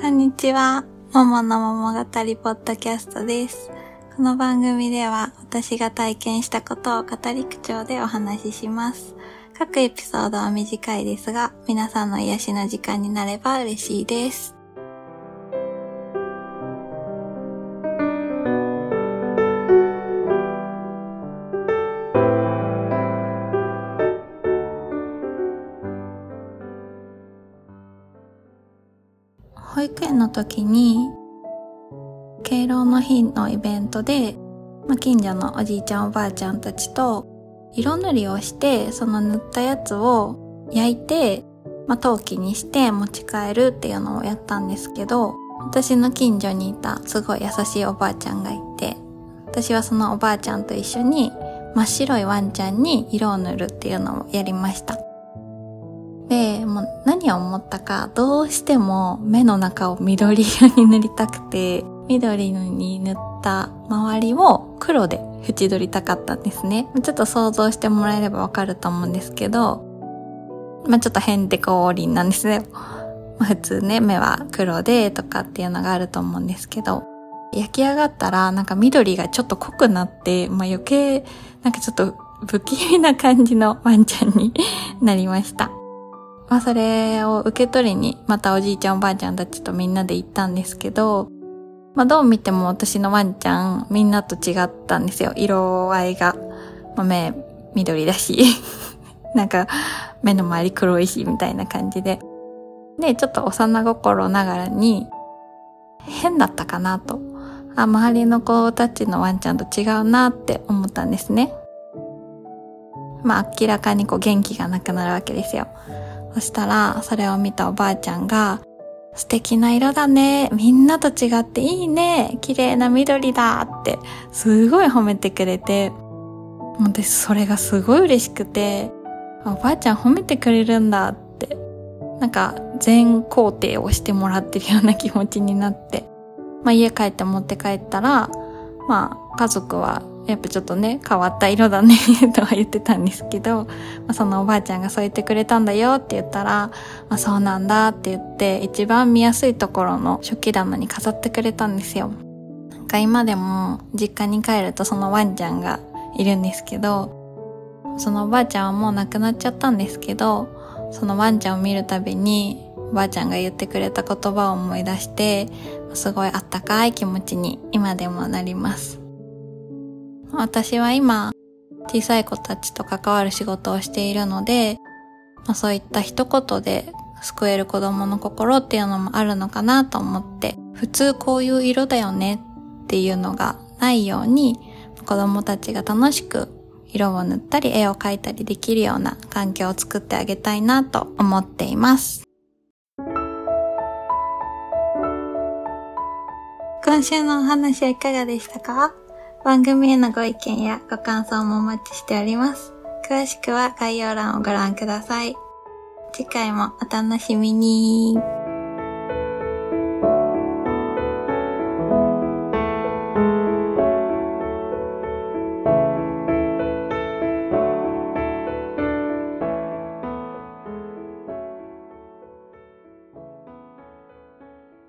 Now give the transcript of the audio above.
こんにちは。ももの桃語りポッドキャストです。この番組では私が体験したことを語り口調でお話しします。各エピソードは短いですが、皆さんの癒しの時間になれば嬉しいです。保育園の時に、敬老の日のイベントで、まあ、近所のおじいちゃんおばあちゃんたちと、色塗りをして、その塗ったやつを焼いて、まあ、陶器にして持ち帰るっていうのをやったんですけど、私の近所にいたすごい優しいおばあちゃんがいて、私はそのおばあちゃんと一緒に真っ白いワンちゃんに色を塗るっていうのをやりました。も何を思ったか、どうしても目の中を緑色に塗りたくて、緑に塗った周りを黒で縁取りたかったんですね。ちょっと想像してもらえればわかると思うんですけど、まあちょっとへんてこりんなんですね。まあ、普通ね、目は黒でとかっていうのがあると思うんですけど、焼き上がったらなんか緑がちょっと濃くなって、まあ余計なんかちょっと不気味な感じのワンちゃんに なりました。まあそれを受け取りにまたおじいちゃんおばあちゃんたちとみんなで行ったんですけど、まあどう見ても私のワンちゃんみんなと違ったんですよ。色合いが。まあ、目緑だし、なんか目の周り黒いしみたいな感じで。で、ちょっと幼心ながらに変だったかなと。あ、周りの子たちのワンちゃんと違うなって思ったんですね。まあ明らかにこう元気がなくなるわけですよ。そしたら、それを見たおばあちゃんが、素敵な色だね。みんなと違っていいね。綺麗な緑だって、すごい褒めてくれて、もう私それがすごい嬉しくて、おばあちゃん褒めてくれるんだって、なんか全肯定をしてもらってるような気持ちになって、まあ家帰って持って帰ったら、まあ家族はやっぱちょっとね、変わった色だね とは言ってたんですけど、まあ、そのおばあちゃんがそう言ってくれたんだよって言ったら、まあ、そうなんだって言って、一番見やすいところの食器棚に飾ってくれたんですよ。なんか今でも実家に帰るとそのワンちゃんがいるんですけど、そのおばあちゃんはもう亡くなっちゃったんですけど、そのワンちゃんを見るたびに、おばあちゃんが言ってくれた言葉を思い出して、すごいあったかい気持ちに今でもなります。私は今、小さい子たちと関わる仕事をしているので、まあ、そういった一言で救える子供の心っていうのもあるのかなと思って、普通こういう色だよねっていうのがないように、子供たちが楽しく色を塗ったり絵を描いたりできるような環境を作ってあげたいなと思っています。今週のお話はいかがでしたか？番組へのご意見やご感想もお待ちしております。詳しくは概要欄をご覧ください。次回もお楽しみに。